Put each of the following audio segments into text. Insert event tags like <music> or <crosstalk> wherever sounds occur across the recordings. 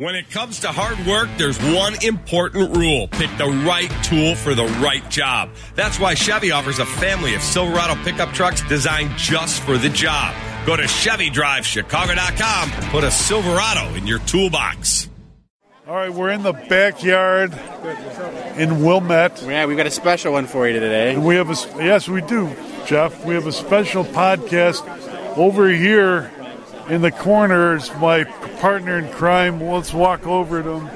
When it comes to hard work, there's one important rule. Pick the right tool for the right job. That's why Chevy offers a family of Silverado pickup trucks designed just for the job. Go to ChevyDriveChicago.com and put a Silverado in your toolbox. All right, we're in the backyard in Wilmette. Yeah, we've got a special one for you today. And we have a yes, we do, Jeff. We have a special podcast over here in the corner. Is my partner in crime. Let's walk over to him.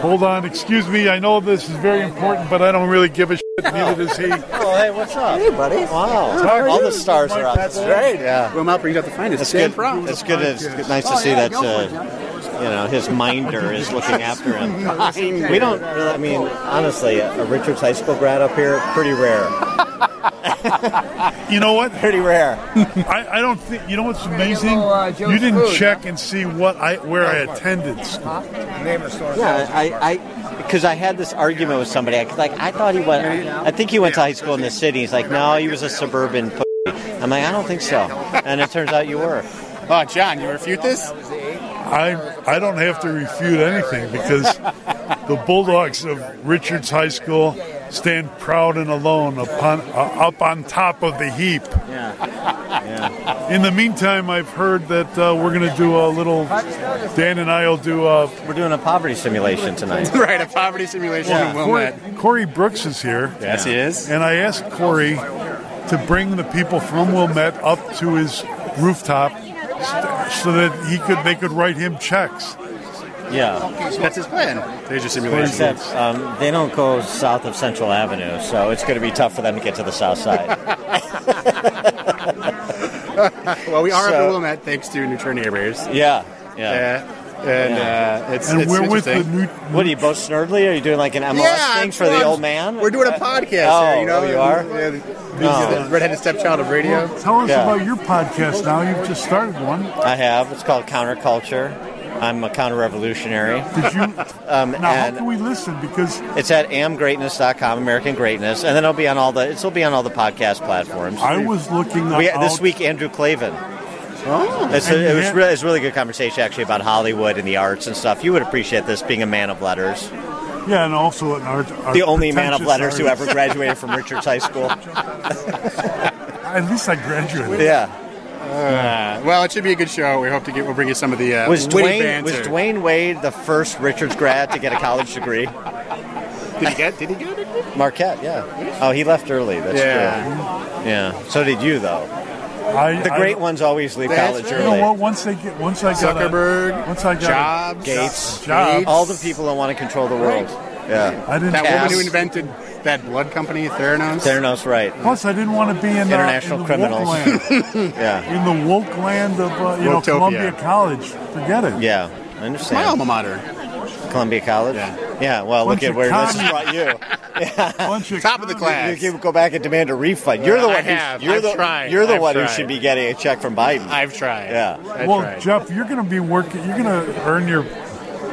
Hold on, excuse me. I know this is very important, but I don't really give a shit. Neither does he. Oh, hey, what's up? Hey, buddy. Wow. Talk All the stars are up. That's Right, yeah. Well, Mel brings out the finest. It's Stand good. proud. It's good. It's good- nice to see that. Uh, you know, his minder is looking after him. <laughs> We don't. Really, I mean, honestly, a Richards High School grad up here, pretty rare. You know what? Pretty rare. <laughs> I, I don't think. You know what's amazing? You didn't check and see what I where I attended. school. Yeah, I, I, because I had this argument with somebody. I, like, I thought he went. I think he went to high school in the city. He's like, no, he was a suburban. P-. I'm like, I don't think so. And it turns out you were. Oh, John, you refute this? I I don't have to refute anything because the Bulldogs of Richards High School stand proud and alone upon uh, up on top of the heap. Yeah. Yeah. In the meantime, I've heard that uh, we're going to do a little. Dan and I will do a. We're doing a poverty simulation tonight. <laughs> right, a poverty simulation in Corey, Wilmette. Corey Brooks is here. Yes, he is. And I asked Corey to bring the people from Wilmette up to his rooftop st- so that he could they could write him checks. Yeah. That's his plan. There's your simulation. Except um, they don't go south of Central Avenue, so it's going to be tough for them to get to the south side. <laughs> <laughs> well, we are So- up in Wilmette thanks to New Trier Neighbors. yeah. Yeah. Yeah. And Yeah. Uh, it's, And it's we're with the interesting. new. What are you both snurdly? Are you doing like an MLS Yeah, thing for the old man? We're doing a podcast Oh, here, you know. oh, you are? Yeah, the, Oh. the redheaded stepchild of radio. Well, tell us Yeah. about your podcast now. You've just started one. I have. It's called Counterculture. I'm a counter-revolutionary. Did you? <laughs> Um, now, how and can we listen? Because it's at amgreatness.com, American Greatness, and then it'll be on all the. It'll be on all the podcast platforms. I was looking We, this week, Andrew Klavan. Oh, It's a, it was had- really, it's a really good conversation actually about Hollywood and the arts and stuff. You would appreciate this being a man of letters, Yeah, and also an art. art the only man of pretentious letters who ever graduated from Richards High School. <laughs> At least I graduated. Yeah, Uh, well, it should be a good show. We hope to get. We'll bring you some of the uh, was witty Dwyane was. Dwyane Wade the first Richards grad to get a college degree? Did he get? Did he get it? Marquette, yeah. Oh, he left early. That's Yeah. true. Yeah. So did you though. I, The I- great ones always leave That's college right. You know early. what? Once they get, once I got Zuckerberg, a, once I got Jobs, Gates. a job, All the people that want to control the world. Yeah. I didn't. That Cass. woman who invented that blood company, Theranos. Theranos, right. Plus, I didn't want to be in uh, International in the criminals. Woke land, <laughs> Yeah. in the woke land of uh, you know Columbia College. Forget it. Yeah. I understand. My alma mater. Columbia College? Yeah. Yeah, well, Bunch look at where this brought you. <laughs> Bunch of Top of the commies. class. You can go back and demand a refund. You're the I one. who- have. You're I've the. tried. You're the I've one who should be getting a check from Biden. I've tried. Yeah. I've Well, tried. Jeff, you're going to be working. You're going to earn your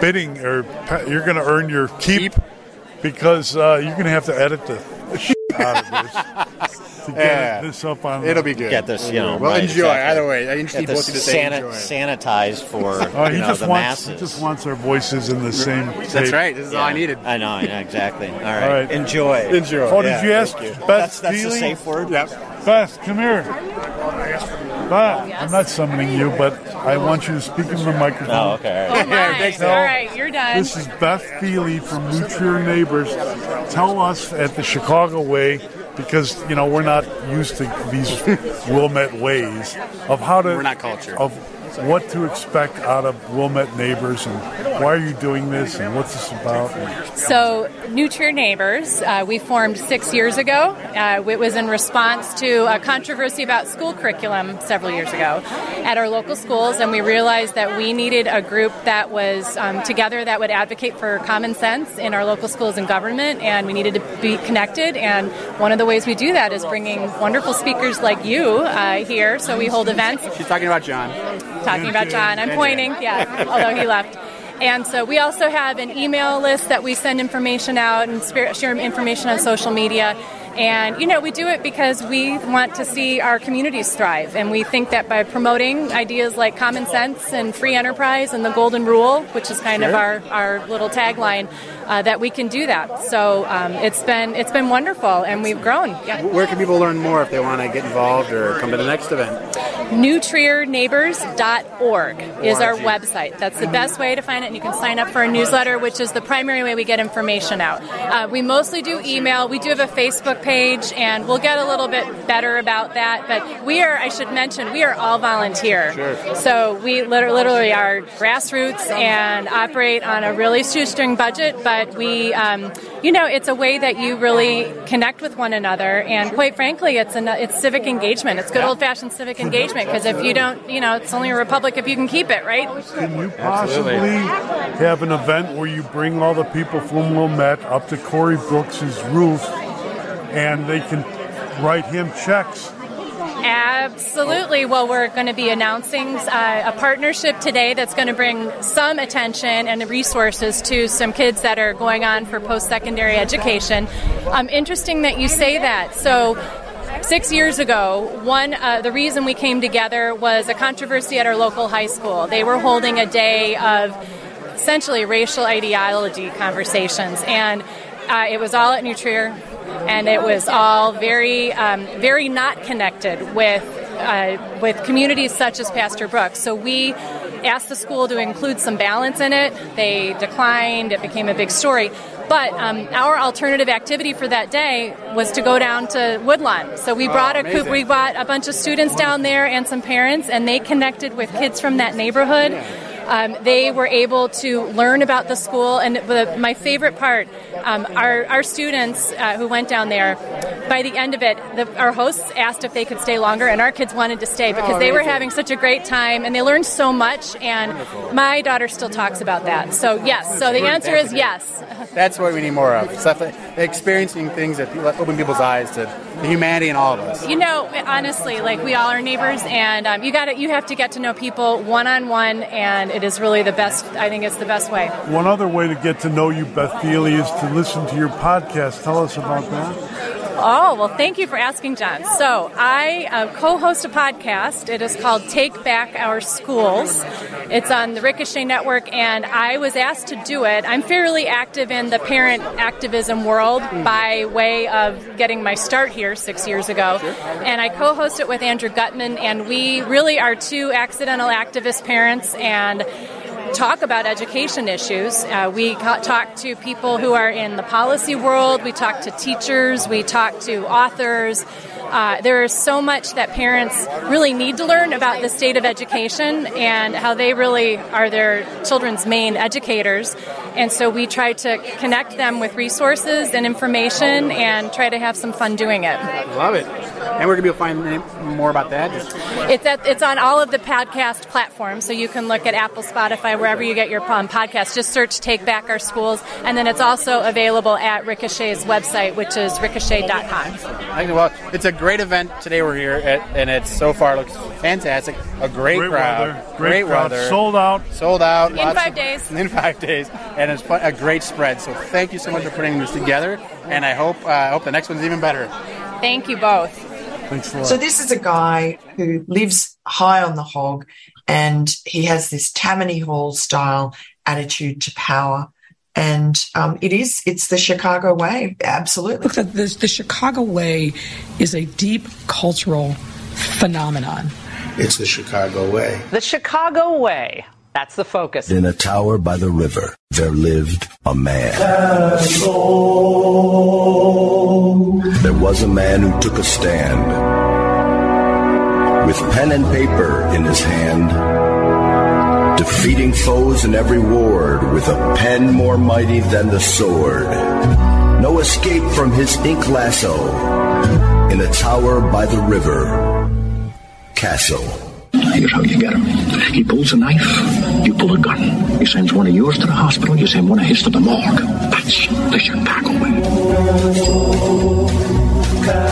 bidding, or you're going to earn your keep, Keep. because uh, you're going to have to edit the shit <laughs> out of this to get Yeah. this up on. It'll be good. Get this, you know. Well, right, enjoy. exactly. Either way, I enjoy Get both this of you to say sana- enjoy. sanitized for Uh, he you know, just the wants. masses. He just wants our voices in the same. That's tape. right. This is all I needed. I know, yeah, exactly. All right. All right. Enjoy. Enjoy. Oh, Yeah, did you ask thank Beth That's, that's the safe word. Yep. Beth, come here. Beth, I'm not summoning you, but I want you to speak into the microphone. Oh, okay. all right. Oh my. thanks, All Al. right, you're done. This is Beth Feeley from New Trier Neighbors. Tell us at the Chicago way, because you know we're not used to these Wilmette ways of how to We're not cultured. of what to expect out of Wilmette Neighbors and why are you doing this and what's this about. So, New Trier Neighbors, uh, we formed six years ago. Uh, it was in response to a controversy about school curriculum several years ago at our local schools, and we realized that we needed a group that was um, together that would advocate for common sense in our local schools and government, and we needed to be connected. And one of the ways we do that is bringing wonderful speakers like you uh, here. So we hold events She's talking about John. Talking about John. I'm pointing, yeah, although he left. And so we also have an email list that we send information out and share information on social media. And, you know, we do it because we want to see our communities thrive. And we think that by promoting ideas like common sense and free enterprise and the golden rule, which is kind sure. of our, our little tagline, uh, that we can do that. So um, it's been it's been wonderful, and we've grown. Yeah. Where can people learn more if they want to get involved or come to the next event? NewTrierNeighbors.org is our website. That's the best way to find it, and you can sign up for a newsletter, which is the primary way we get information out. Uh, we mostly do email. We do have a Facebook page, and we'll get a little bit better about that. But we are, I should mention, we are all volunteer. Sure. So we literally are grassroots and operate on a really shoestring budget, but but we, um, you know, it's a way that you really connect with one another, and quite frankly, it's an, it's civic engagement. It's good old fashioned civic engagement because if you don't, you know, it's only a republic if you can keep it, right? Can you possibly have an event where you bring all the people from Wilmette up to Corey Brooks's roof, and they can write him checks Absolutely. Well, we're going to be announcing uh, a partnership today that's going to bring some attention and resources to some kids that are going on for post secondary education. Um, interesting that you say that. So, six years ago, one uh, the reason we came together was a controversy at our local high school. They were holding a day of essentially racial ideology conversations, and uh, it was all at New Trier and it was all very, um, very not connected with uh, with communities such as Pastor Brooks. So we asked the school to include some balance in it. They declined. It became a big story. But um, our alternative activity for that day was to go down to Woodlawn. So we brought oh, a we brought a bunch of students down there and some parents, and they connected with kids from that neighborhood. Um, they were able to learn about the school, and the, my favorite part, um, our, our students uh, who went down there, by the end of it, the, our hosts asked if they could stay longer, and our kids wanted to stay because oh, they were having such a great time and they learned so much. And Wonderful. my daughter still talks about that. So yes, so the answer is yes. <laughs> That's what we need more of. Stuff experiencing things that open people's eyes to the humanity in all of us. You know, honestly, like we all are neighbors, and um, you got to you have to get to know people one on one, and it is really the best. I think it's the best way. One other way to get to know you, Beth Feeley, is to listen to your podcast. Tell us about that. Oh, well, thank you for asking, John. So, I uh, co host a podcast. It is called Take Back Our Schools. It's on the Ricochet Network, and I was asked to do it. I'm fairly active in the parent activism world by way of getting my start here six years ago. And I co host it with Andrew Gutman, and we really are two accidental activist parents, and talk about education issues. Uh, we talk to people who are in the policy world, we talk to teachers, we talk to authors. Uh, there is so much that parents really need to learn about the state of education and how they really are their children's main educators. And so we try to connect them with resources and information and try to have some fun doing it. Love it. And we're going to be able to find more about that. It's at, it's on all of the podcast platforms, so you can look at Apple, Spotify, wherever you get your um, podcast. Just search "Take Back Our Schools," and then it's also available at Ricochet's website, which is ricochet.com. Well, it's a great event today. We're here, at, and it so far looks fantastic. A great, great crowd, weather. great, great crowd. weather, sold out, sold out in five of, days. <laughs> In five days, and it's a great spread. So thank you so much for putting this together, and I hope uh, I hope the next one's even better. Thank you both. Thanks a lot. So this is a guy who lives high on the hog, and he has this Tammany Hall style attitude to power and um, it is it's the chicago way absolutely look the, the, the, chicago way is a deep cultural phenomenon it's the chicago way the chicago way that's the focus. In a tower by the river, there lived a man. There was a man who took a stand. With pen and paper in his hand, defeating foes in every ward with a pen more mighty than the sword. No escape from his ink lasso in a tower by the river. Castle. Here's how you get him. He pulls a knife, you pull a gun. He sends one of yours to the hospital, you send one of his to the morgue. That's the Chicago way.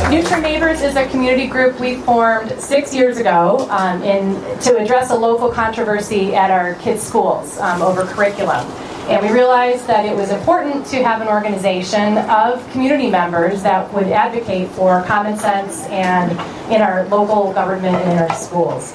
New Trier Neighbors is a community group we formed six years ago um, in, to address a local controversy at our kids' schools um, over curriculum. And we realized that it was important to have an organization of community members that would advocate for common sense and in our local government and in our schools.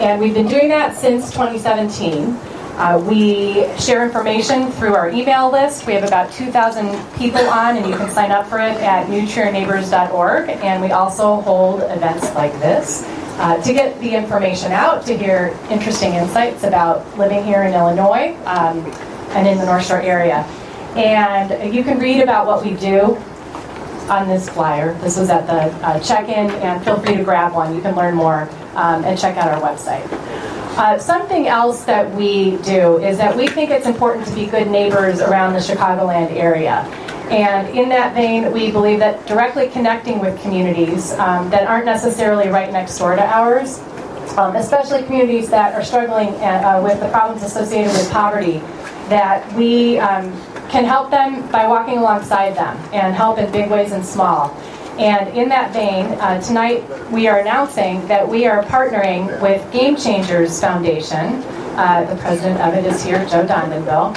And we've been doing that since 2017. Uh, we share information through our email list. We have about 2,000 people on, and you can sign up for it at newtrierneighbors.org. And we also hold events like this uh, to get the information out, to hear interesting insights about living here in Illinois um, and in the North Shore area. And you can read about what we do on this flyer. This was at the uh, check-in, and feel free to grab one. You can learn more um, and check out our website. Uh, something else that we do is that we think it's important to be good neighbors around the Chicagoland area. And in that vein, we believe that directly connecting with communities um, that aren't necessarily right next door to ours, um, especially communities that are struggling uh, with the problems associated with poverty, that we um, can help them by walking alongside them and help in big ways and small. And in that vein, uh, tonight we are announcing that we are partnering with Game Changers Foundation. Uh, the president of it is here, Joe Dondanville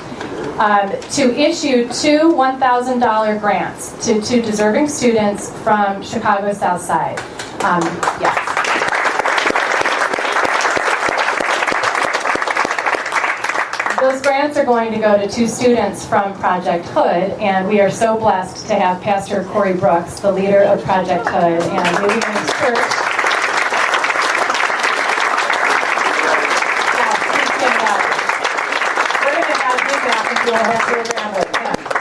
um, to issue two $1,000 grants to two deserving students from Chicago South Side. Um, yes. Those grants are going to go to two students from Project Hood, and we are so blessed to have Pastor Corey Brooks, the leader of Project Hood, and New Church.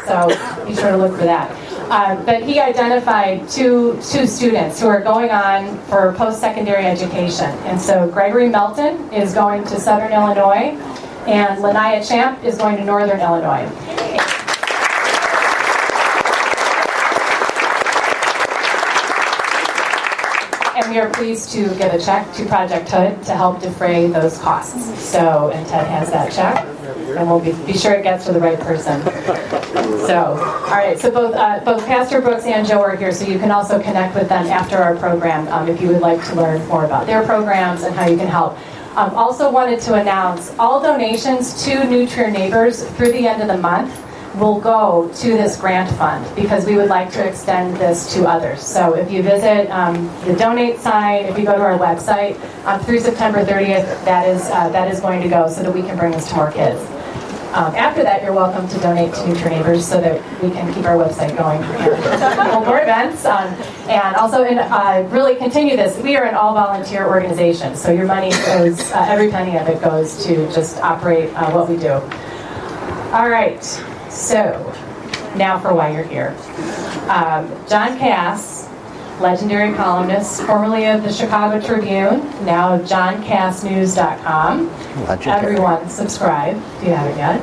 So be sure to look for that. Um, but he identified two, two students who are going on for post-secondary education. And so Gregory Melton is going to Southern Illinois, and Lanaya Champ is going to Northern Illinois. And we are pleased to give a check to Project Hood to help defray those costs. So, and Ted has that check and we'll be, be sure it gets to the right person. So, all right. So both uh, both Pastor Brooks and Joe are here, so you can also connect with them after our program um, if you would like to learn more about their programs and how you can help. Um, also wanted to announce all donations to New Trier Neighbors through the end of the month will go to this grant fund because we would like to extend this to others. So if you visit um, the donate sign, if you go to our website um, through September 30th, that is uh, that is going to go so that we can bring this to more kids. Um, after that, you're welcome to donate to Trier Neighbors so that we can keep our website going and more events. Um, and also, in, uh, really continue this. We are an all volunteer organization, so your money goes, uh, every penny of it goes to just operate uh, what we do. All right, so now for why you're here. Um, John Kass legendary columnist, formerly of the Chicago Tribune, now johnkassnews.com. Legendary. Everyone, subscribe if you haven't yet.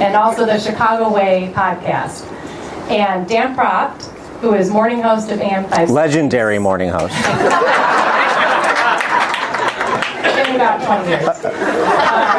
and also the Chicago Way podcast. And Dan Proft, who is morning host of AM 5. Legendary morning host. In about 20 years. Uh, <laughs>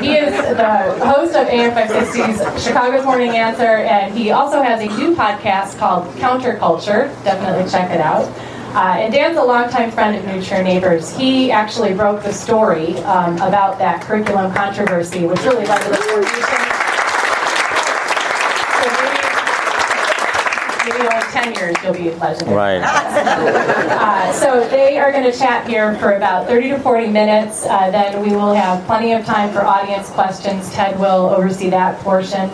he is the host of AM 560's Chicago's Morning Answer, and he also has a new podcast called Counterculture. Definitely check it out. Uh, and Dan's a longtime friend of New Neighbors. He actually broke the story um, about that curriculum controversy, which really led to the maybe only 10 years you'll be legendary. Right. <laughs> uh, so they are going to chat here for about 30 to 40 minutes. Uh, then we will have plenty of time for audience questions. Ted will oversee that portion.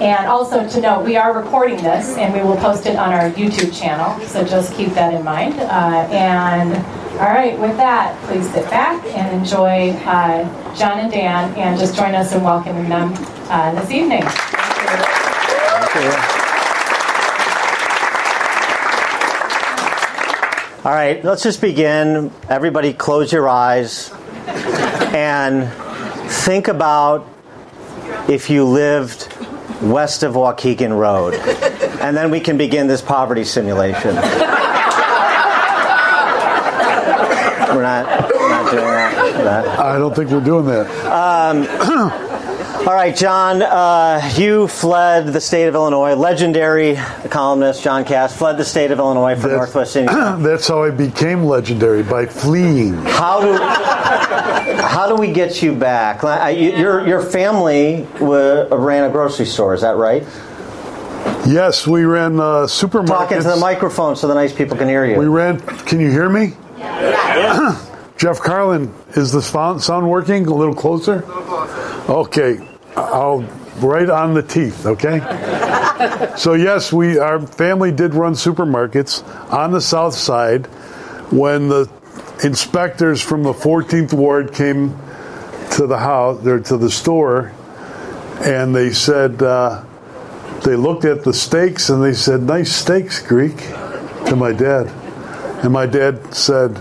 And also to note, we are recording this and we will post it on our YouTube channel, so just keep that in mind. Uh, and all right, with that, please sit back and enjoy uh, John and Dan and just join us in welcoming them uh, this evening. Thank you. Thank you. All right, let's just begin. Everybody, close your eyes and think about if you lived west of Waukegan Road. And then we can begin this poverty simulation. we're not, we're not doing that. I don't think we're doing that. Um, All right, John, uh, you fled the state of Illinois. Legendary columnist John Kass fled the state of Illinois for that's, Northwest Indiana. <clears throat> That's how I became legendary by fleeing. How do how do we get you back? I- you- Your your family wa- ran a grocery store. Is that right? Yes, we ran uh, supermarkets. Talking to the microphone so the nice people can hear you. We ran. Can you hear me? Yeah. <clears throat> Jeff Carlin, is the sound, sound working? A little closer? No, closer. Okay, I'll right on the teeth. Okay. so yes, we our family did run supermarkets on the south side when the inspectors from the 14th ward came to the house or to the store, and they said. Uh, they looked at the steaks and they said, "Nice steaks, Greek," to my dad. And my dad said,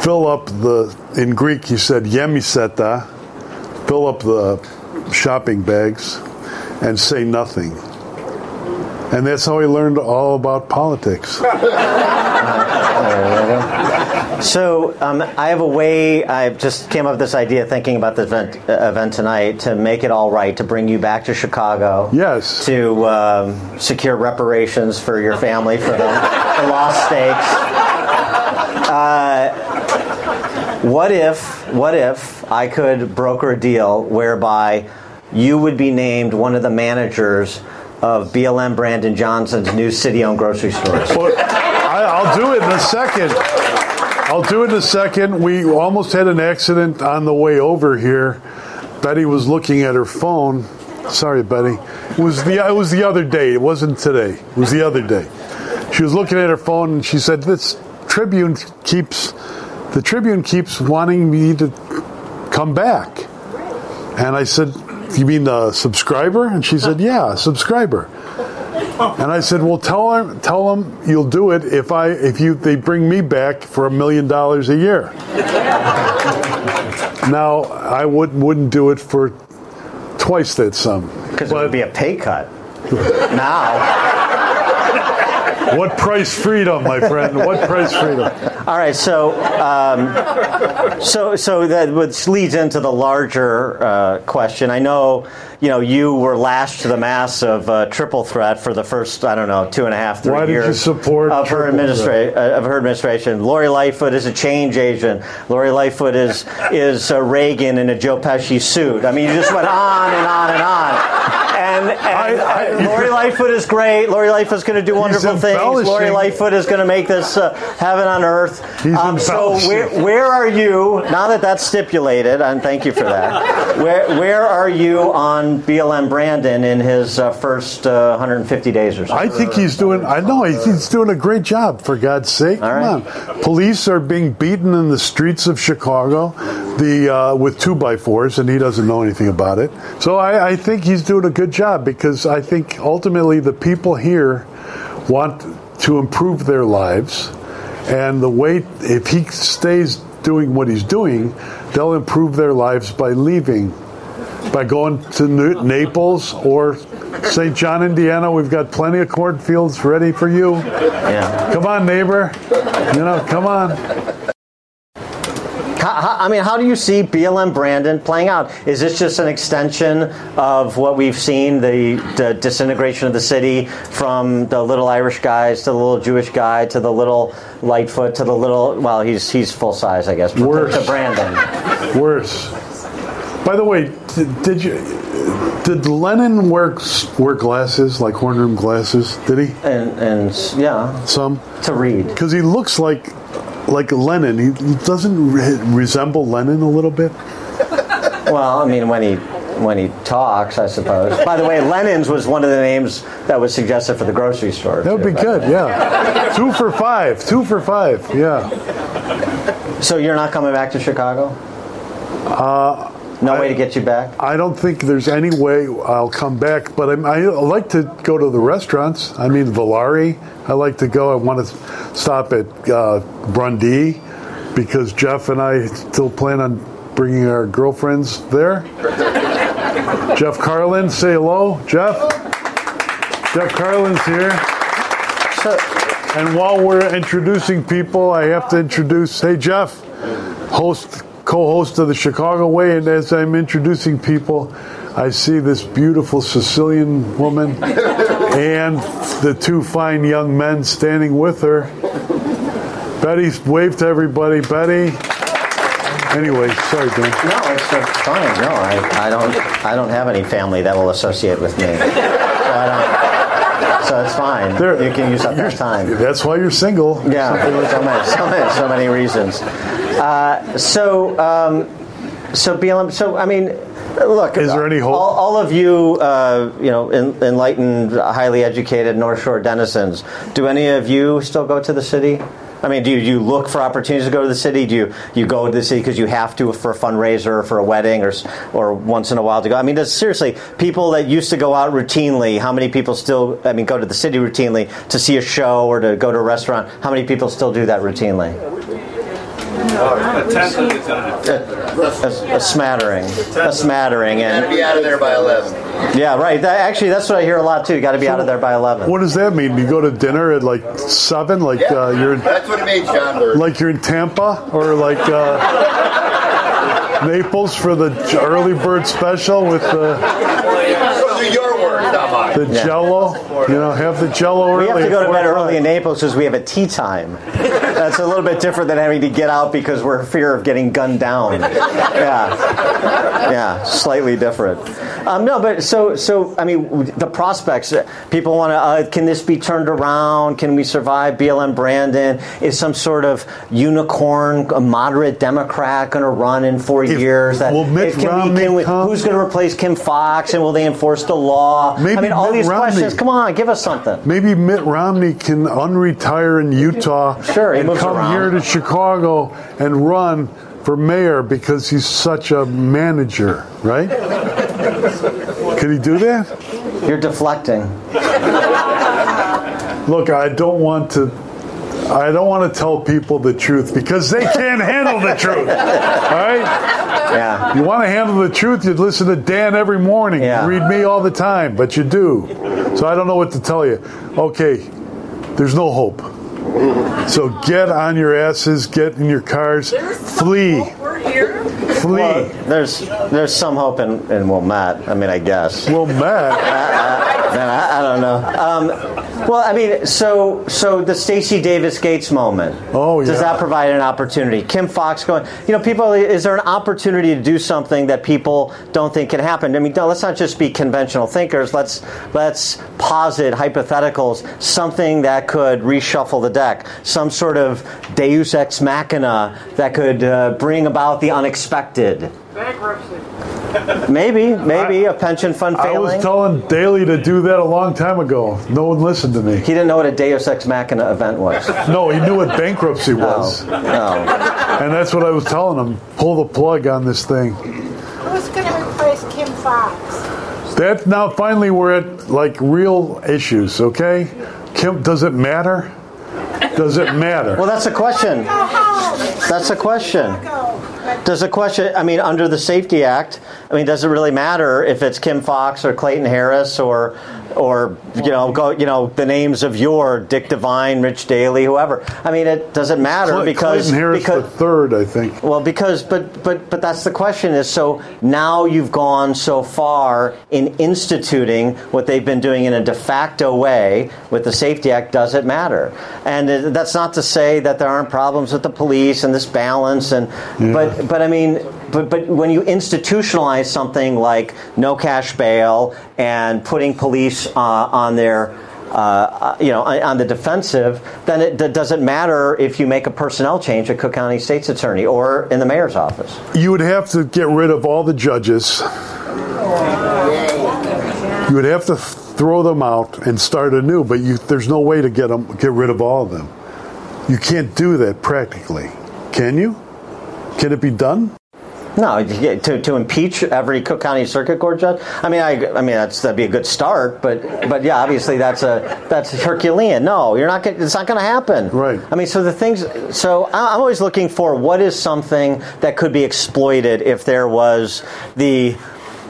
"Fill up the." In Greek, he said, "Yemiseta." Fill up the shopping bags, and say nothing. And that's how he learned all about politics. <laughs> So um, I have a way. I just came up with this idea, thinking about the event, uh, event tonight, to make it all right, to bring you back to Chicago. Yes. To um, secure reparations for your family for the, the lost stakes. Uh, what if? What if I could broker a deal whereby you would be named one of the managers of BLM Brandon Johnson's new city-owned grocery stores? Well, I, I'll do it in a second. I'll do it in a second. We almost had an accident on the way over here. Betty was looking at her phone. Sorry, Betty. It was the it was the other day. It wasn't today. It was the other day. She was looking at her phone and she said, "This Tribune keeps the Tribune keeps wanting me to come back." And I said, "You mean a subscriber?" And she said, "Yeah, subscriber." And I said, "Well, tell them, tell them you'll do it if I if you they bring me back for a million dollars a year." now I would wouldn't do it for twice that sum because it would be a pay cut. now. What price freedom, my friend? What price freedom? All right, so um, so so that which leads into the larger uh, question. I know you know you were lashed to the mass of uh, triple threat for the first I don't know two and a half three Why did years you support of her triple administra- uh, of her administration. Lori Lightfoot is a change agent. Lori Lightfoot is is uh, Reagan in a Joe Pesci suit. I mean, you just went on and on and on. And, and uh, Lori Lightfoot is great. Lori Lightfoot is going to do wonderful things. Lori. Lightfoot is going to make this uh, heaven on earth. Um, so where, where are you now that that's stipulated? And thank you for that. Where where are you on BLM Brandon in his uh, first uh, 150 days or so? I think he's doing. I know he's doing a great job. For God's sake, come on! Police are being beaten in the streets of Chicago, the uh, with two by fours, and he doesn't know anything about it. So I, I think he's doing a good job because I think ultimately the people here want to improve their lives, and the way if he stays doing what he's doing, they'll improve their lives by leaving by going to Na- Naples or St. John, Indiana. We've got plenty of cornfields ready for you. Yeah. Come on, neighbor. You know, come on. How, I mean, how do you see BLM Brandon playing out? Is this just an extension of what we've seen, the, the disintegration of the city from the little Irish guys to the little Jewish guy to the little Lightfoot to the little, well, he's, he's full size, I guess, Worse. to Brandon? Worse. By the way, did, did you did Lennon wear wear glasses like horn rim glasses? Did he? And and yeah, some to read because he looks like like Lennon. He doesn't re- resemble Lennon a little bit. Well, I mean, when he when he talks, I suppose. By the way, Lenin's was one of the names that was suggested for the grocery store. That would be good. Yeah, two for five. Two for five. Yeah. So you're not coming back to Chicago? Uh, no way to get you back. I don't think there's any way I'll come back, but I'm, I like to go to the restaurants. I mean, Valari. I like to go. I want to stop at uh, Brundee because Jeff and I still plan on bringing our girlfriends there. Jeff Carlin, say hello, Jeff. Jeff Carlin's here. and while we're introducing people, I have to introduce. Hey, Jeff, host, co-host of the Chicago Way, and as I'm introducing people, I see this beautiful Sicilian woman and the two fine young men standing with her. Betty, wave to everybody. Betty, Anyway, sorry, Dan. No, it's, it's fine. No, I, I don't. I don't have any family that will associate with me. So, I don't, so it's fine. There- you can use up that time. That's why you're single. Yeah, <laughs> so many, so many, so many reasons. Uh, so, um, so BLM. So, I mean, look. Is there any hope? All, all of you, uh, you know, en- enlightened, highly educated North Shore denizens. Do any of you still go to the city? I mean, do you, you look for opportunities to go to the city? Do you, you go to the city because you have to for a fundraiser or for a wedding or or once in a while to go? I mean, does, seriously, people that used to go out routinely, how many people still? I mean, go to the city routinely to see a show or to go to a restaurant? How many people still do that routinely? A, a smattering, a smattering, Gotta and be out of there by 11. yeah, right. That, actually, that's what I hear a lot too. You got to be out of there by eleven. What does that mean? You go to dinner at like seven, like uh, you're in, That's what it means, John like you're in Tampa, or like uh, Naples for the early bird special with the Those are your words, the Jello. You know, have the Jello early. We have to go to bed early in Naples because we have a tea time. That's a little bit different than having to get out because we're in fear of getting gunned down. <laughs> Yeah, yeah, slightly different. Um, no, but so so I mean the prospects. uh, People want to. Uh, can this be turned around? Can we survive? BLM Brandon is some sort of unicorn, a moderate Democrat going to run in four years? That will Mitt can we- Romney can we- come? who's going to replace Kim Foxx? And will they enforce the law? I Maybe mean, all Mitt these Romney. questions. Come on, give us something. Maybe Mitt Romney can unretire in Utah Sure, and moves come around. here to Chicago and run for mayor because he's such a manager, right? Could he do that? You're deflecting. Look, I don't want to. I don't want to tell people the truth because they can't handle the truth. All right? Yeah. You want to handle the truth, you'd listen to Dan every morning. Yeah. You read me all the time, but you do. So I don't know what to tell you. Okay, there's no hope. So get on your asses, get in your cars, flee. Flee. Well, there's there's some hope in, in Wilmette. I mean, I guess. Well, Matt, Man, I, I don't know. Um, well, I mean, so so the Stacy Davis Gates moment. Oh, Does that provide an opportunity? Kim Foxx going. You know, people. Is there an opportunity to do something that people don't think can happen? I mean, no, let's not just be conventional thinkers. Let's let's posit hypotheticals. Something that could reshuffle the deck. Some sort of Deus ex machina that could uh, bring about the unexpected. Maybe, maybe a pension fund failure. I was telling Daley to do that a long time ago. No one listened to me. He didn't know what a Deus Ex Machina event was. <laughs> No, he knew what bankruptcy was. No. And that's what I was telling him. Pull the plug on this thing. Who's going to replace Kim Foxx? That now finally we're at like real issues, okay? Kim, does it matter? Does it matter? Well, that's a question. That's a question. Does the question? I mean, under the Safety Act, I mean, does it really matter if it's Kim Foxx or Clayton Harris or, or you know, go, you know, the names of your Dick Devine, Rich Daley, whoever? I mean, it does it matter Clay- because Clayton Harris because the third, I think. Well, because but but but that's the question is so now you've gone so far in instituting what they've been doing in a de facto way with the Safety Act. Does it matter? And it- that's not to say that there aren't problems with the police and this balance and but but I mean. But, but when you institutionalize something like no cash bail and putting police uh, on their uh, you know, on the defensive, then it that doesn't matter if you make a personnel change at Cook County State's Attorney or in the mayor's office. You would have to get rid of all the judges. You would have to throw them out and start anew, but you, there's no way to get them, get rid of all of them. You can't do that practically, can you? Can it be done? No, to, to impeach every Cook County Circuit Court judge. I mean, I, I mean that's that'd be a good start, but but yeah, obviously that's a that's Herculean. No, you're not. It's not going to happen. Right. I mean, so the things. So I- I'm always looking for what is something that could be exploited if there was the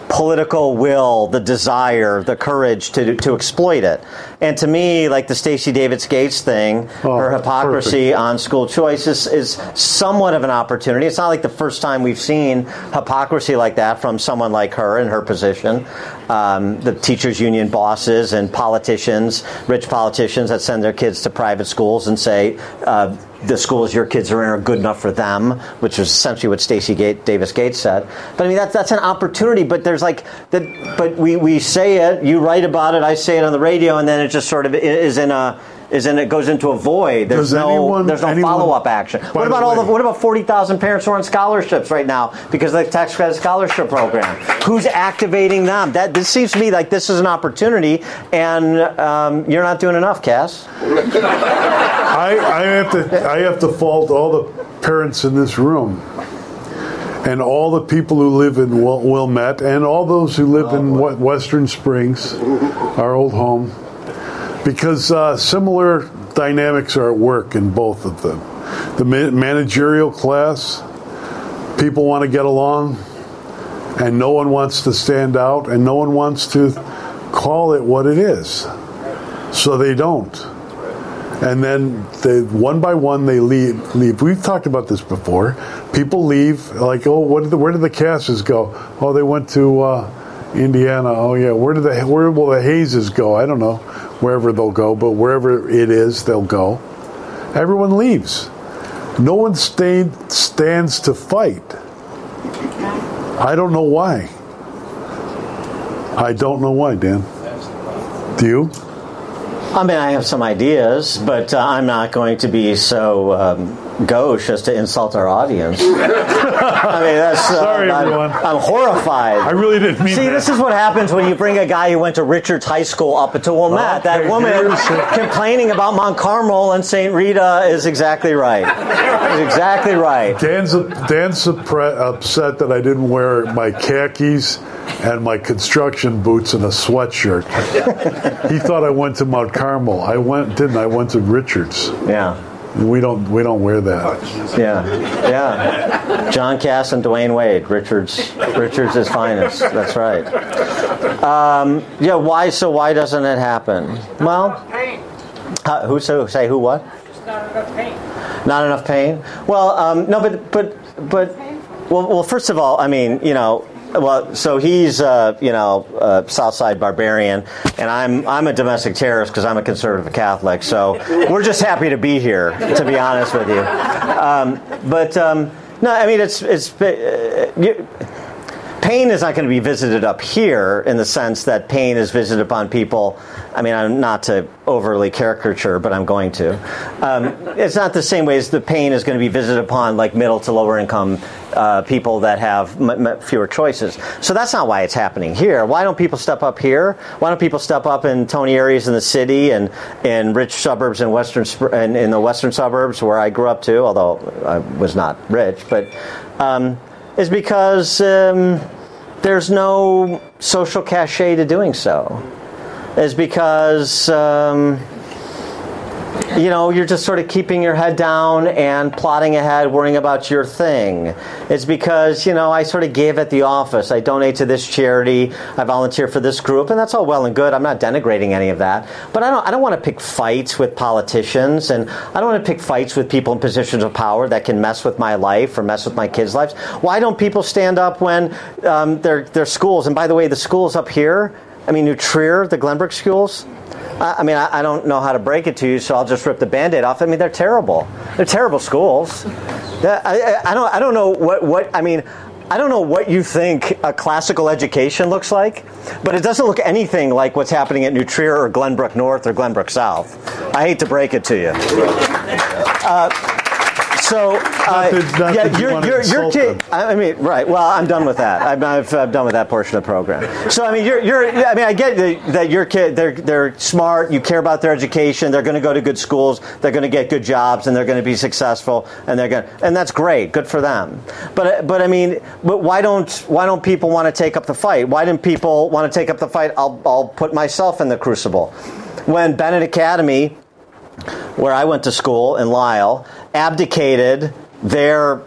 political will, the desire, the courage to to exploit it. And to me, like the Stacy Davis Gates thing, her hypocrisy on school choice is, is somewhat of an opportunity. It's not like the first time we've seen hypocrisy like that from someone like her in her position. Um, the teachers union bosses and politicians, rich politicians that send their kids to private schools and say, uh, the schools your kids are in are good enough for them, which is essentially what Stacy Gate, Davis Gates said. But I mean, that's that's an opportunity. But there's like that. But we we say it, you write about it, I say it on the radio, and then it just sort of is in a. Is in it goes into a void. There's Does no anyone- there's no anyone- follow up action. What the about all the what about forty thousand parents who are on scholarships right now because of the tax credit scholarship program? Who's activating them? That this seems to me like this is an opportunity, and um, you're not doing enough, Kass. I, I have to I have to fault all the parents in this room and all the people who live in Wil- Wilmette and all those who live in Wa- Western Springs, our old home, because uh, similar dynamics are at work in both of them. The managerial class, people want to get along, and no one wants to stand out, and no one wants to call it what it is, so they don't and then they, one by one they leave. Leave. We've talked about this before. People leave like, oh, did the, where did the Kasses go? Oh, they went to uh, Indiana. Oh, yeah. Where did the where will the Hayeses go? I don't know. Wherever they'll go, but wherever it is, they'll go. Everyone leaves. No one stands to fight. I don't know why. I don't know why, Dan. Do you? I mean, I have some ideas, but uh, I'm not going to be so um, gauche as to insult our audience. <laughs> I mean, that's uh, Sorry, I'm, everyone. I'm horrified. I really didn't mean See, that. this is what happens when you bring a guy who went to Richards High School up to Wilmette. that woman complaining about Mount Carmel and St. Rita is exactly right. Is exactly right. Dan's Dan's suppre- upset that I didn't wear my khakis and my construction boots and a sweatshirt. <laughs> he thought I went to Mount Carmel. I went, didn't I? went to Richards. Yeah. We don't we don't wear that. Yeah, yeah. John Kass and Dwyane Wade, Richards, Richards' is finest. That's right. Um, yeah. Why? So why doesn't it happen? Well, uh, who so say who what? Not enough paint. Not enough pain. Well, um, no, but but but well, well. First of all, I mean, you know. Well, so he's, uh, you know, uh, Southside barbarian, and I'm I'm a domestic terrorist because I'm a conservative Catholic. So <laughs> we're just happy to be here, to be honest with you. Um, but um, no, I mean it's it's uh, you, pain is not going to be visited up here in the sense that pain is visited upon people. I mean, I'm not to overly caricature, but I'm going to. Um, it's not the same way as the pain is going to be visited upon like middle to lower income uh, people that have m- m- fewer choices. So that's not why it's happening here. Why don't people step up here? Why don't people step up in Tony areas in the city and in rich suburbs in western in, in the western suburbs where I grew up too, although I was not rich, but um, is because. Um, there's no social cachet to doing so is because um, <laughs> you know you're just sort of keeping your head down and plotting ahead worrying about your thing. It's because you know i sort of gave at the office. I donate to this charity. I volunteer for this group and that's all well and good. I'm not denigrating any of that. But i don't i don't want to pick fights with politicians and i don't want to pick fights with people in positions of power that can mess with my life or mess with my kids lives. Why don't people stand up when um, their their schools and by the way the schools up here i mean new trier the glenbrook schools I mean, I don't know how to break it to you, so I'll just rip the band-aid off. I mean, they're terrible. They're terrible schools. I, I- I don't. I don't know what. What I mean. I don't know what you think a classical education looks like, but it doesn't look anything like what's happening at New Trier or Glenbrook North or Glenbrook South. I hate to break it to you. Uh, so, uh, Not that- not yeah, you you're, wanna you're, you're insult kid. I mean, right. Well, I'm done with that. I'm, I've, I've done with that portion of the program. So, I mean, you're, you're I mean, I get that, that your kid, they're, they're smart, you care about their education, they're going to go to good schools, they're going to get good jobs, and they're going to be successful, and they're going and that's great, good for them. But, but I mean, but why don't, why don't people want to take up the fight? Why didn't people want to take up the fight? I'll, I'll put myself in the crucible. When Benet Academy, where I went to school in Lisle, abdicated their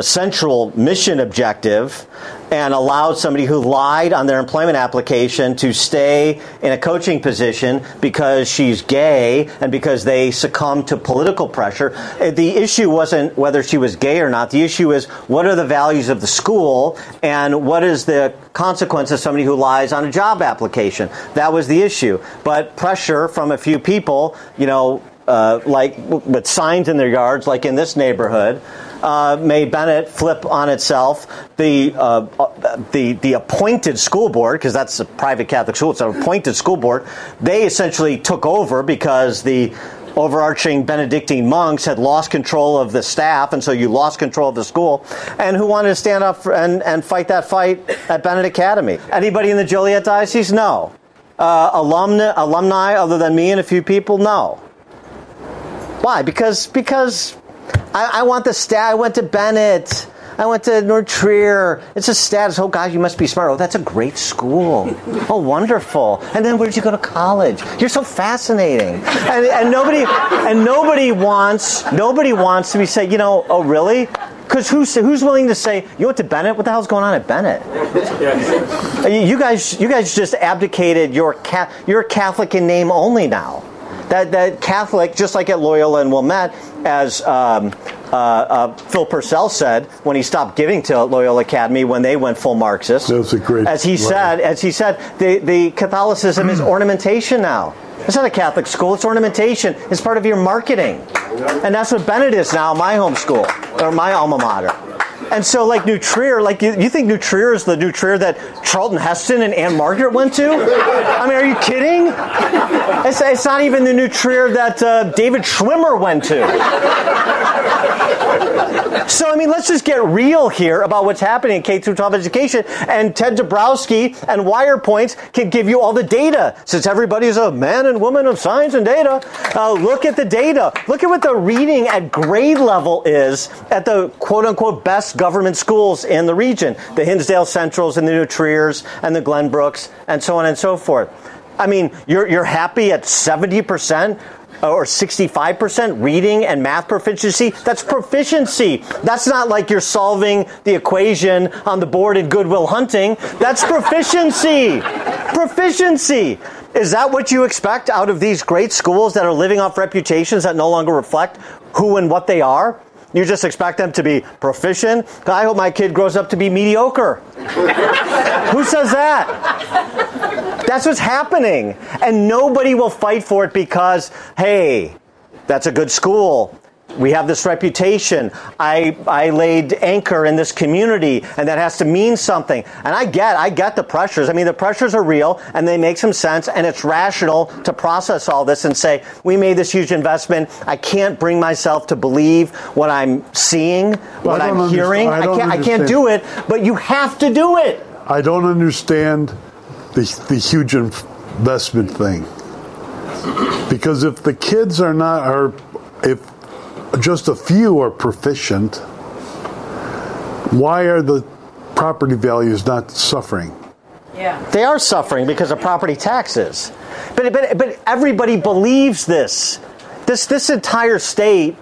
central mission objective and allowed somebody who lied on their employment application to stay in a coaching position because she's gay and because they succumbed to political pressure. Uh, The issue wasn't whether she was gay or not. The issue is what are the values of the school and what is the consequence of somebody who lies on a job application. That was the issue. But pressure from a few people, you know, uh, like with signs in their yards, like in this neighborhood. Uh, may Benet flip on itself. The uh, uh, the the appointed school board, because that's a private Catholic school, it's an appointed school board. They essentially took over because the overarching Benedictine monks had lost control of the staff, and so you lost control of the school. And who wanted to stand up for, and, and fight that fight at Benet Academy? Anybody in the Joliet Diocese? No. Uh, alumni, alumni, other than me and a few people? No. Why? Because because I, I want the stat. I went to Benet. I went to North Trier. It's a status. Oh, gosh, you must be smart. Oh, that's a great school. <laughs> Oh, wonderful. And then where did you go to college? You're so fascinating. And, and nobody and nobody wants nobody wants to be said. you know, oh, really? Because who's who's willing to say you went to Benet? What the hell's going on at Benet? You you guys, you guys just abdicated your ca- your Catholic in name only now. That that Catholic, just like at Loyola and Wilmette, as um, uh, uh, Phil Purcell said when he stopped giving to Loyola Academy when they went full Marxist. That's a great As he line. said, as he said, the the Catholicism is <clears throat> ornamentation now. It's not a Catholic school. It's ornamentation. It's part of your marketing, and that's what Benet is now. My home school or my alma mater. And so, like New Trier, like you, you think New Trier is the New Trier that Charlton Heston and Ann-Margret went to? I mean, are you kidding? It's, it's not even the New Trier that uh, David Schwimmer went to. So, I mean, let's just get real here about what's happening in K through 12 education. And Ted Dabrowski and Wirepoints can give you all the data. Since everybody's a man and woman of science and data, uh, look at the data. Look at what the reading at grade level is at the quote unquote best government schools in the region the Hinsdale Centrals and the New Triers and the Glenbrooks and so on and so forth. I mean, you're, you're happy at 70% or 65% reading and math proficiency. That's proficiency. That's not like you're solving the equation on the board in Goodwill Hunting. That's proficiency. proficiency. Is that what you expect out of these great schools that are living off reputations that no longer reflect who and what they are? You just expect them to be proficient? I hope my kid grows up to be mediocre. <laughs> Who says that? That's what's happening. And nobody will fight for it because, hey, that's a good school. We have this reputation. I, I laid anchor in this community, and that has to mean something. And I get, I get the pressures. I mean, the pressures are real, and they make some sense, and it's rational to process all this and say, we made this huge investment. I can't bring myself to believe what I'm seeing, what I'm don't hearing. I I can't, I can't do it, but you have to do it. I don't understand the, the huge investment thing. Because if the kids are not, are, if just a few are proficient, why are the property values not suffering? Yeah. They are suffering because of property taxes. But, but, but everybody believes this. This, this entire state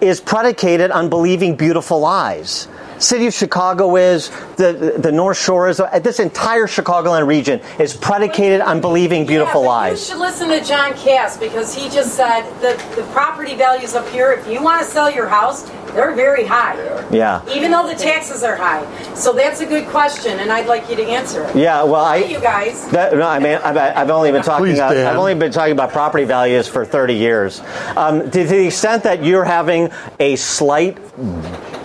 is predicated on believing beautiful lies. City of Chicago is, the, the North Shore is, this entire Chicagoland region is predicated on believing beautiful yeah, lies. You should listen to John Kass because he just said that the property values up here, if you want to sell your house, they're very high. Yeah. Even though the taxes are high. So that's a good question, and I'd like you to answer it. Yeah, well, I. You guys. That, no, I mean, I've, I've only been talking. Please, Dan. I've only been talking about property values for 30 years. Um, to, to the extent that you're having a slight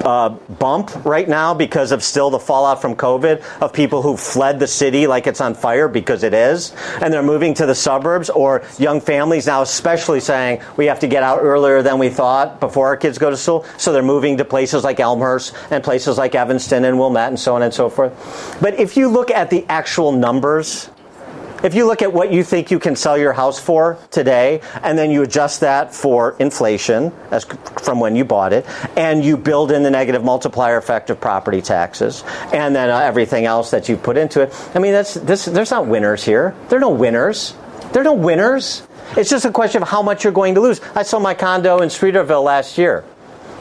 uh, bump right now because of still the fallout from COVID of people who fled the city like it's on fire because it is, and they're moving to the suburbs, or young families now, especially saying we have to get out earlier than we thought before our kids go to school, so they're moving to places like Elmhurst and places like Evanston and Wilmette and so on and so forth. But if you look at the actual numbers, if you look at what you think you can sell your house for today, and then you adjust that for inflation as from when you bought it, and you build in the negative multiplier effect of property taxes, and then uh, everything else that you put into it, I mean, that's this. There's not winners here. There are no winners. There are no winners. It's just a question of how much you're going to lose. I sold my condo in Streeterville last year.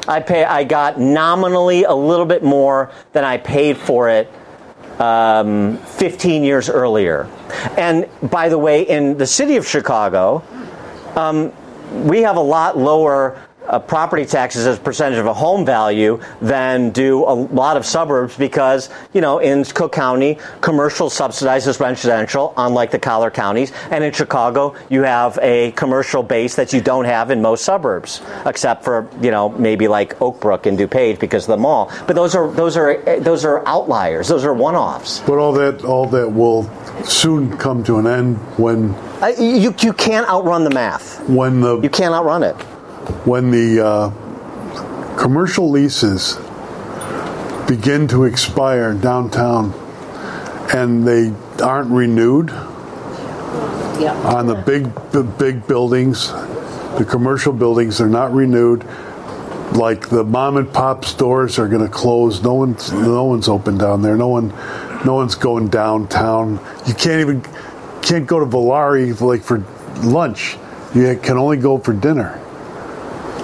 I pay. I got nominally a little bit more than I paid for it um, 15 years earlier. And by the way, in the city of Chicago, um, we have a lot lower uh, property taxes as a percentage of a home value than do a lot of suburbs because, you know, in Cook County, commercial subsidizes residential, unlike the collar counties. And in Chicago, you have a commercial base that you don't have in most suburbs, except for, you know, maybe like Oak Brook and DuPage because of the mall. But those are, those are, those are outliers. Those are one-offs. But all that, all that will soon come to an end when Uh, you, you can't outrun the math. when the You can't outrun it. When the uh, commercial leases begin to expire downtown and they aren't renewed on the big the big buildings the commercial buildings they're not renewed like the mom and pop stores are going to close. No one's no one's open down there. No one no one's going downtown. You can't even can't go to Valari like for lunch. You can only go for dinner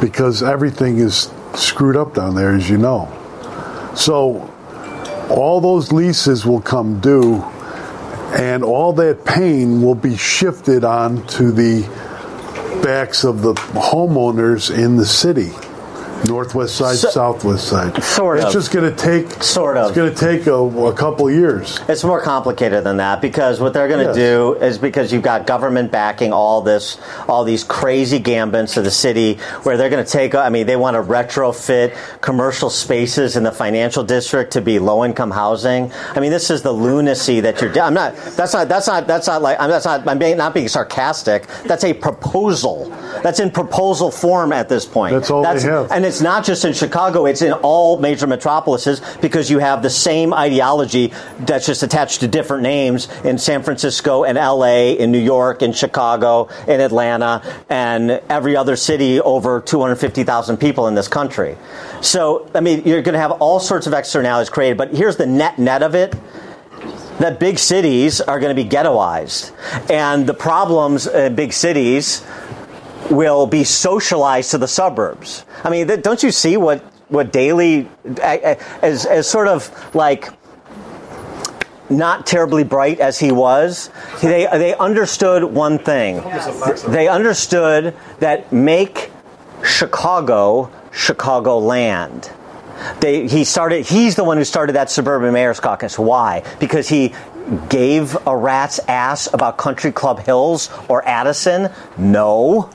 because everything is screwed up down there, as you know. So all those leases will come due, and all that pain will be shifted onto the backs of the homeowners in the city. Northwest side, So- southwest side. Sort it's of. just going to take. Sort of. It's going to take a, a couple years. It's more complicated than that because what they're going to Yes. do is because you've got government backing all this, all these crazy gambits of the city where they're going to take. I mean, they want to retrofit commercial spaces in the financial district to be low income housing. I mean, this is the lunacy that you're. I'm not. That's not. That's not. That's not like. I'm. That's not. I'm being, not being sarcastic. That's a proposal. That's in proposal form at this point. That's all they have. And it's not just in Chicago, it's in all major metropolises because you have the same ideology that's just attached to different names in San Francisco and LA, in New York, in Chicago, in Atlanta, and every other city over 250,000 people in this country. So, I mean, you're going to have all sorts of externalities created, but here's the net net of it that big cities are going to be ghettoized. And the problems in big cities will be socialized to the suburbs. I mean, th- don't you see what what Daley as as sort of like not terribly bright as he was, they they understood one thing. They understood that make Chicago Chicago land. They, he started. He's the one who started that suburban mayor's caucus. Why? Because he gave a rat's ass about Country Club Hills or Addison. No,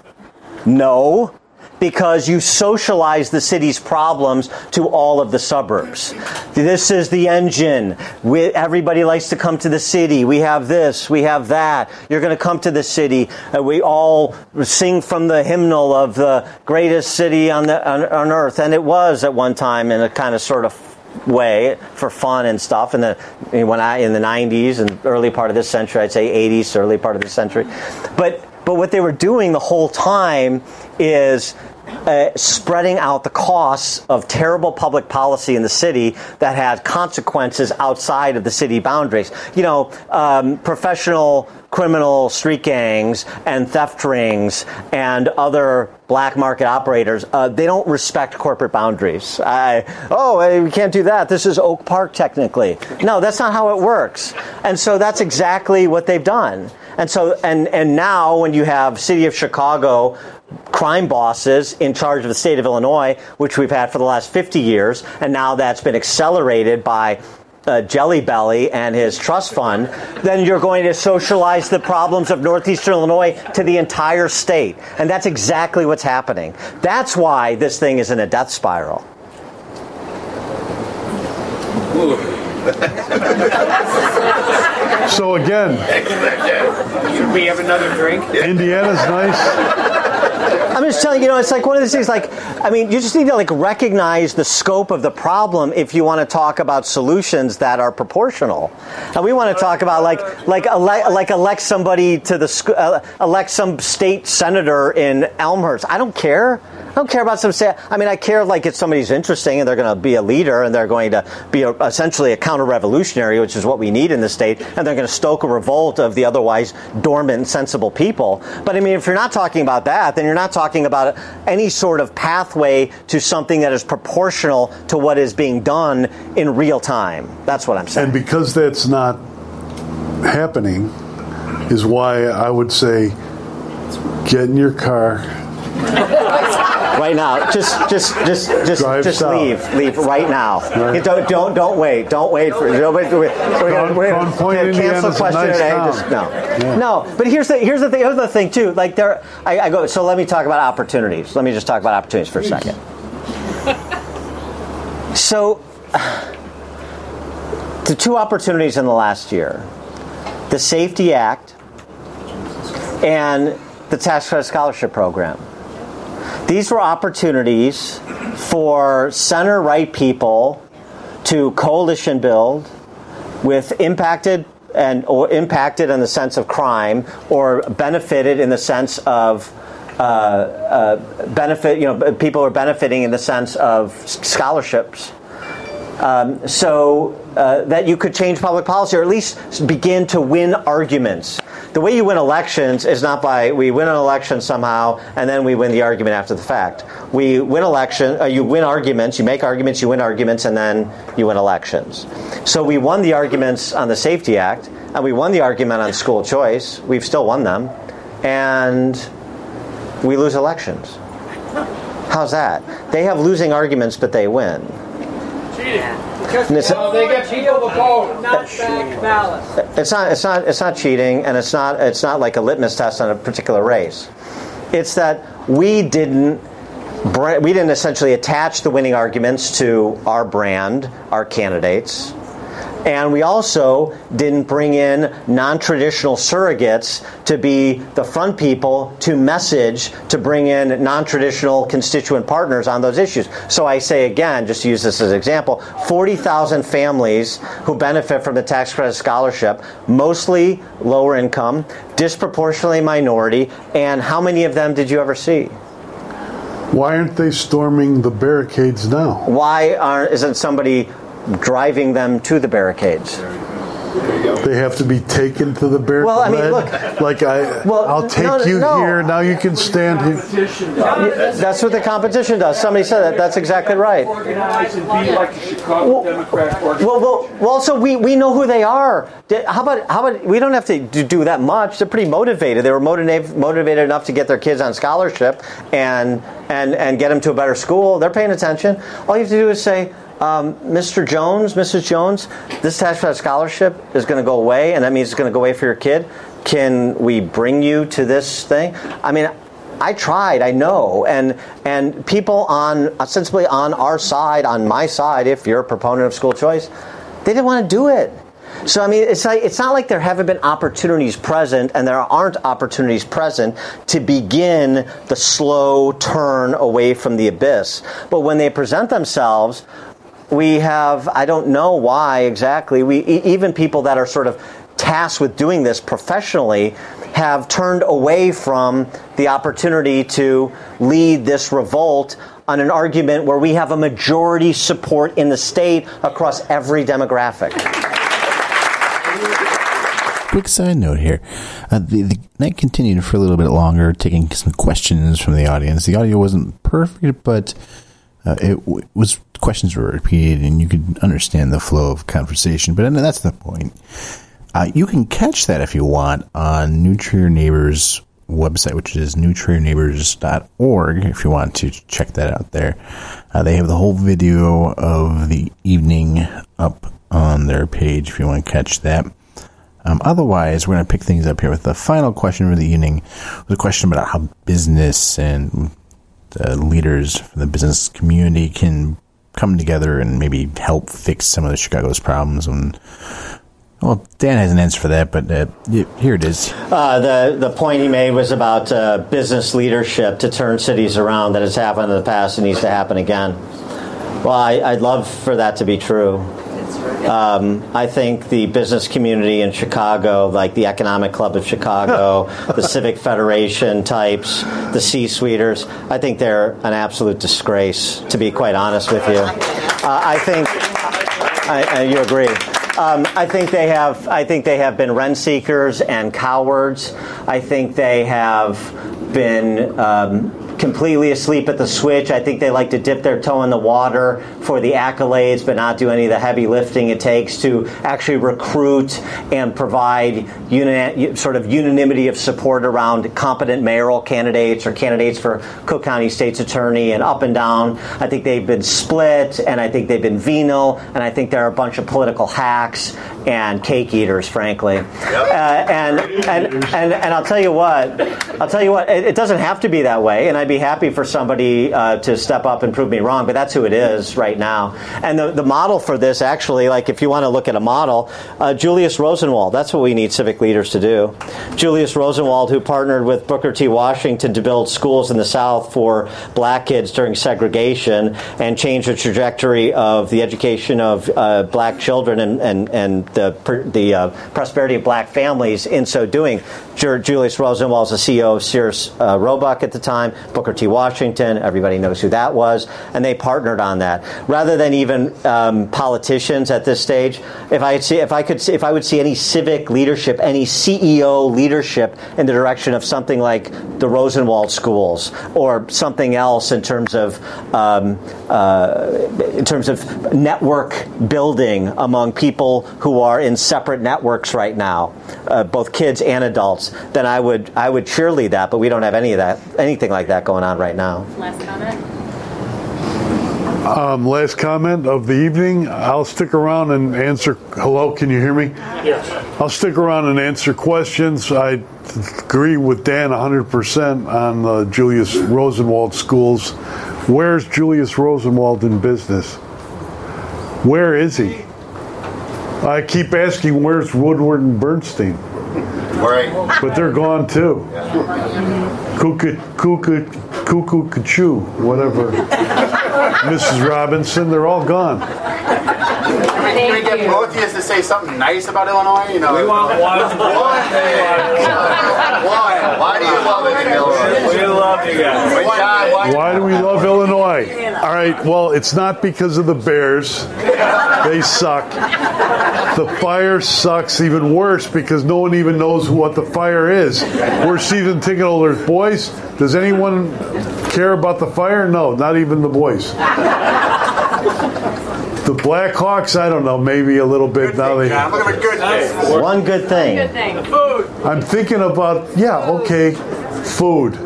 no, because you socialize the city's problems to all of the suburbs. This is the engine. We, everybody likes to come to the city. We have this, we have that. You're going to come to the city. Uh, we all sing from the hymnal of the greatest city on, the, on, on earth, and it was at one time in a kind of sort of way for fun and stuff in the when I in the 90s and early part of this century I'd say 80s early part of this century but but what they were doing the whole time is uh, spreading out the costs of terrible public policy in the city that had consequences outside of the city boundaries. You know, um, professional criminal street gangs and theft rings and other black market operators, uh, they don't respect corporate boundaries. I, oh, we can't do that. This is Oak Park, technically. No, that's not how it works. And so that's exactly what they've done. And so, and, and now when you have City of Chicago crime bosses in charge of the state of Illinois, which we've had for the last 50 years, and now that's been accelerated by uh, Jelly Belly and his trust fund, then you're going to socialize the problems of Northeastern Illinois to the entire state. And that's exactly what's happening. That's why this thing is in a death spiral. <laughs> So again, Should we have another drink? Indiana's nice. I'm just telling you, know, it's like one of these things. Like, I mean, you just need to like recognize the scope of the problem if you want to talk about solutions that are proportional. And we want to talk about like, like, ele- like elect somebody to the sc- uh, elect some state senator in Elmhurst. I don't care. I don't care about some. Say, I mean, I care like if somebody's interesting and they're going to be a leader and they're going to be a, essentially a counter-revolutionary, which is what we need in the state, and they're going to stoke a revolt of the otherwise dormant, sensible people. But I mean, if you're not talking about that, then you're not talking about any sort of pathway to something that is proportional to what is being done in real time. That's what I'm saying. And because that's not happening, is why I would say get in your car <laughs> right now. Just, just, just, just, Drive just south. leave, leave right now. You Don't, don't, don't wait. Don't wait for. Don't wait. We're gonna, we're Crown Point, gonna cancel the a question nice today. Just, no, Yeah. no. But here's the here's the thing. Here's the thing too. Like there, I, I go. So let me talk about opportunities. Let me just talk about opportunities for a second. <laughs> So, the two opportunities in the last year the Safety Act and the Tax Credit Scholarship Program. These were opportunities for center right people to coalition build with impacted and or impacted in the sense of crime or benefited in the sense of uh, uh, benefit, you know, people are benefiting in the sense of scholarships. Um, so uh, that you could change public policy or at least begin to win arguments. The way you win elections is not by we win an election somehow and then we win the argument after the fact. We win election, uh, you win arguments, you make arguments, you win arguments, and then you win elections. So we won the arguments on the Safety Act and we won the argument on school choice. We've still won them, and we lose elections. How's that? They have losing arguments, but they win. And it's- well, they get people to vote, not back ballots. It's not. It's not. It's not cheating, and it's not. It's not like a litmus test on a particular race. It's that we didn't. We didn't essentially attach the winning arguments to our brand, our candidates, and we also didn't bring in non-traditional surrogates to be the front people to message to bring in non-traditional constituent partners on those issues. So I say again, just to use this as an example, 40,000 families who benefit from the tax credit scholarship, mostly lower income, disproportionately minority, and how many of them did you ever see? Why aren't they storming the barricades now? Why aren't, isn't somebody driving them to the barricades? They have to be taken to the barricade. Well, I mean, look- like I, Well, I'll take no, you no. here. Now you can stand here. That's what the competition does. Somebody said that. That's exactly right. Organize and be like the Chicago Democrat Party. Well, well, well. Also, we, we know who they are. How about how about we don't have to do, do that much. They're pretty motivated. They were motivated motivated enough to get their kids on scholarship and and and get them to a better school. They're paying attention. All you have to do is say. Um, Mr. Jones, Mrs. Jones, this tax credit scholarship is going to go away, and that means it's going to go away for your kid. Can we bring you to this thing? I mean, I tried, I know, and and people on ostensibly on our side, on my side, if you're a proponent of school choice, they didn't want to do it. So I mean, it's like it's not like there haven't been opportunities present, and there aren't opportunities present to begin the slow turn away from the abyss. But when they present themselves, we have I don't know why exactly. We even people that are sort of tasked with doing this professionally have turned away from the opportunity to lead this revolt on an argument where we have a majority support in the state across every demographic. Quick side note here. Uh, the, the night continued for a little bit longer, taking some questions from the audience. The audio wasn't perfect, but uh, it w- was questions were repeated, and you could understand the flow of conversation. But uh, that's the point. Uh, you can catch that if you want on New Trier Neighbors website, which is newtrierneighbors.org, if you want to check that out there. Uh, they have the whole video of the evening up on their page if you want to catch that. Um, otherwise, we're going to pick things up here with the final question for the evening. Was a question about how business and the leaders from the business community can come together and maybe help fix some of the Chicago's problems. And well, Dan has an answer for that, but uh, here it is. Uh, the the point he made was about uh, business leadership to turn cities around that has happened in the past and needs to happen again. Well, I, I'd love for that to be true. Um, I think the business community in Chicago, like the Economic Club of Chicago, <laughs> the Civic Federation types, the C-suiters, I think they're an absolute disgrace. To be quite honest with you, uh, I think I, I, you agree. Um, I think they have. I think they have been rent seekers and cowards. I think they have been um, completely asleep at the switch. I think they like to dip their toe in the water for the accolades, but not do any of the heavy lifting it takes to actually recruit and provide uni- sort of unanimity of support around competent mayoral candidates or candidates for Cook County State's Attorney and up and down. I think they've been split, and I think they've been venal, and I think there are a bunch of political hacks and cake eaters, frankly. Uh, and, and and and I'll tell you what, I'll tell you what, it, it doesn't have to be that way, and I'd be happy for somebody uh, to step up and prove me wrong, but that's who it is right now. And the, the model for this, actually, like if you want to look at a model, uh, Julius Rosenwald, that's what we need civic leaders to do. Julius Rosenwald, who partnered with Booker T. Washington to build schools in the South for black kids during segregation and change the trajectory of the education of uh, black children and, and, and the, the uh, prosperity of black families in so doing. Julius Rosenwald was the CEO of Sears uh, Roebuck at the time, Booker T. Washington, everybody knows who that was, and they partnered on that. Rather than even um, politicians at this stage, if I see, if I could, see, if I would see any civic leadership, any CEO leadership in the direction of something like the Rosenwald schools or something else in terms of um, uh, in terms of network building among people who are in separate networks right now, uh, both kids and adults, then I would I would cheerlead that. But we don't have any of that, anything like that going on right now. Last comment. Um, last comment of the evening. I'll stick around and answer. Hello, can you hear me? Yes. I'll stick around and answer questions. I agree with Dan 100% on the Julius Rosenwald schools. Where's Julius Rosenwald in business? Where is he? I keep asking, where's Woodward and Bernstein? Right. But they're gone too. Cuckoo, cuckoo, cuckoo, cuckoo, whatever. <laughs> Mrs. Robinson, they're all gone. Can we get both of you to say something nice about Illinois? You know, We want one. Why? Why do you love it in Illinois? We love you guys. Wait, John, why? Why do we love Illinois? All right, well, it's not because of the Bears. They suck. The fire sucks even worse because no one even knows what the fire is. We're season ticket holders. Boys, does anyone care about the fire? No, not even the boys. The Blackhawks, I don't know, maybe a little bit now. They, John, look at the good things. One good thing. Good thing. I'm thinking about yeah, okay, food.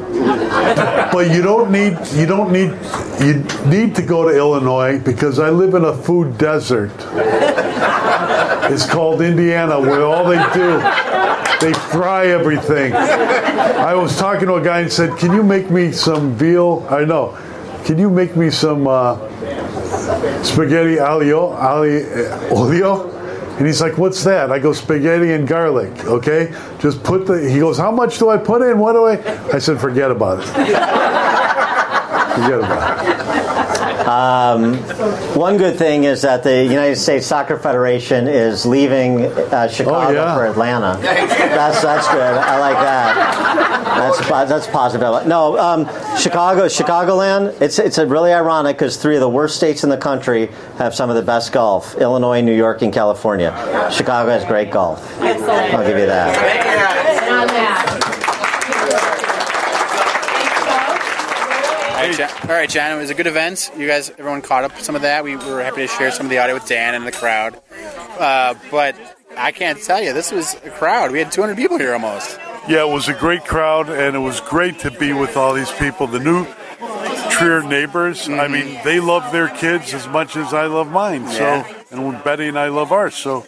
But you don't need you don't need you need to go to Illinois because I live in a food desert. It's called Indiana where all they do they fry everything. I was talking to a guy and said, "Can you make me some veal?" I know. Can you make me some uh, spaghetti alio, ali, olio? And he's like, "What's that?" I go, "Spaghetti and garlic." Okay, just put the. He goes, "How much do I put in? What do I?" I said, "Forget about it. <laughs> Forget about it." Um, one good thing is that the United States Soccer Federation is leaving uh, Chicago Oh, yeah. for Atlanta. That's that's good. I like that. That's po- that's positive. No, um, Chicago, Chicagoland. It's it's a really ironic because three of the worst states in the country have some of the best golf: Illinois, New York, and California. Chicago has great golf. Excellent. I'll give you that. And on that. All right, John. All right, John. It was a good event. You guys, everyone caught up some of that. We were happy to share some of the audio with Dan and the crowd. Uh, but I can't tell you, this was a crowd. We had 200 people here almost. Yeah, it was a great crowd, and it was great to be with all these people. The new Trier neighbors. I mm-hmm. mean, they love their kids as much as I love mine. So, and when Betty and I love ours. So,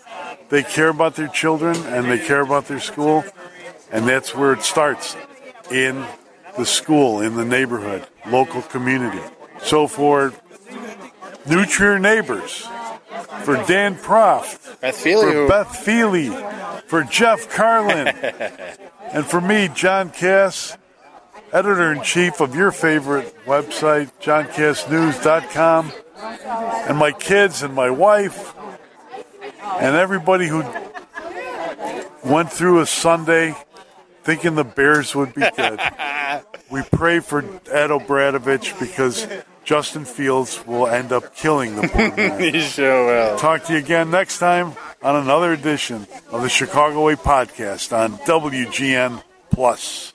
they care about their children and they care about their school, and that's where it starts in the school, in the neighborhood, local community. So, for new Trier neighbors, for Dan Proft, Beth Feeley, for who- Beth Feeley, for Jeff Carlin, <laughs> and for me, John Kass, editor in chief of your favorite website, johnkassnews.com, and my kids and my wife, and everybody who went through a Sunday thinking the Bears would be good. <laughs> we pray for Ed O'Bradovich because Justin Fields will end up killing the poor man. <laughs> you sure will. Talk to you again next time on another edition of the Chicago Way podcast on WGN Plus.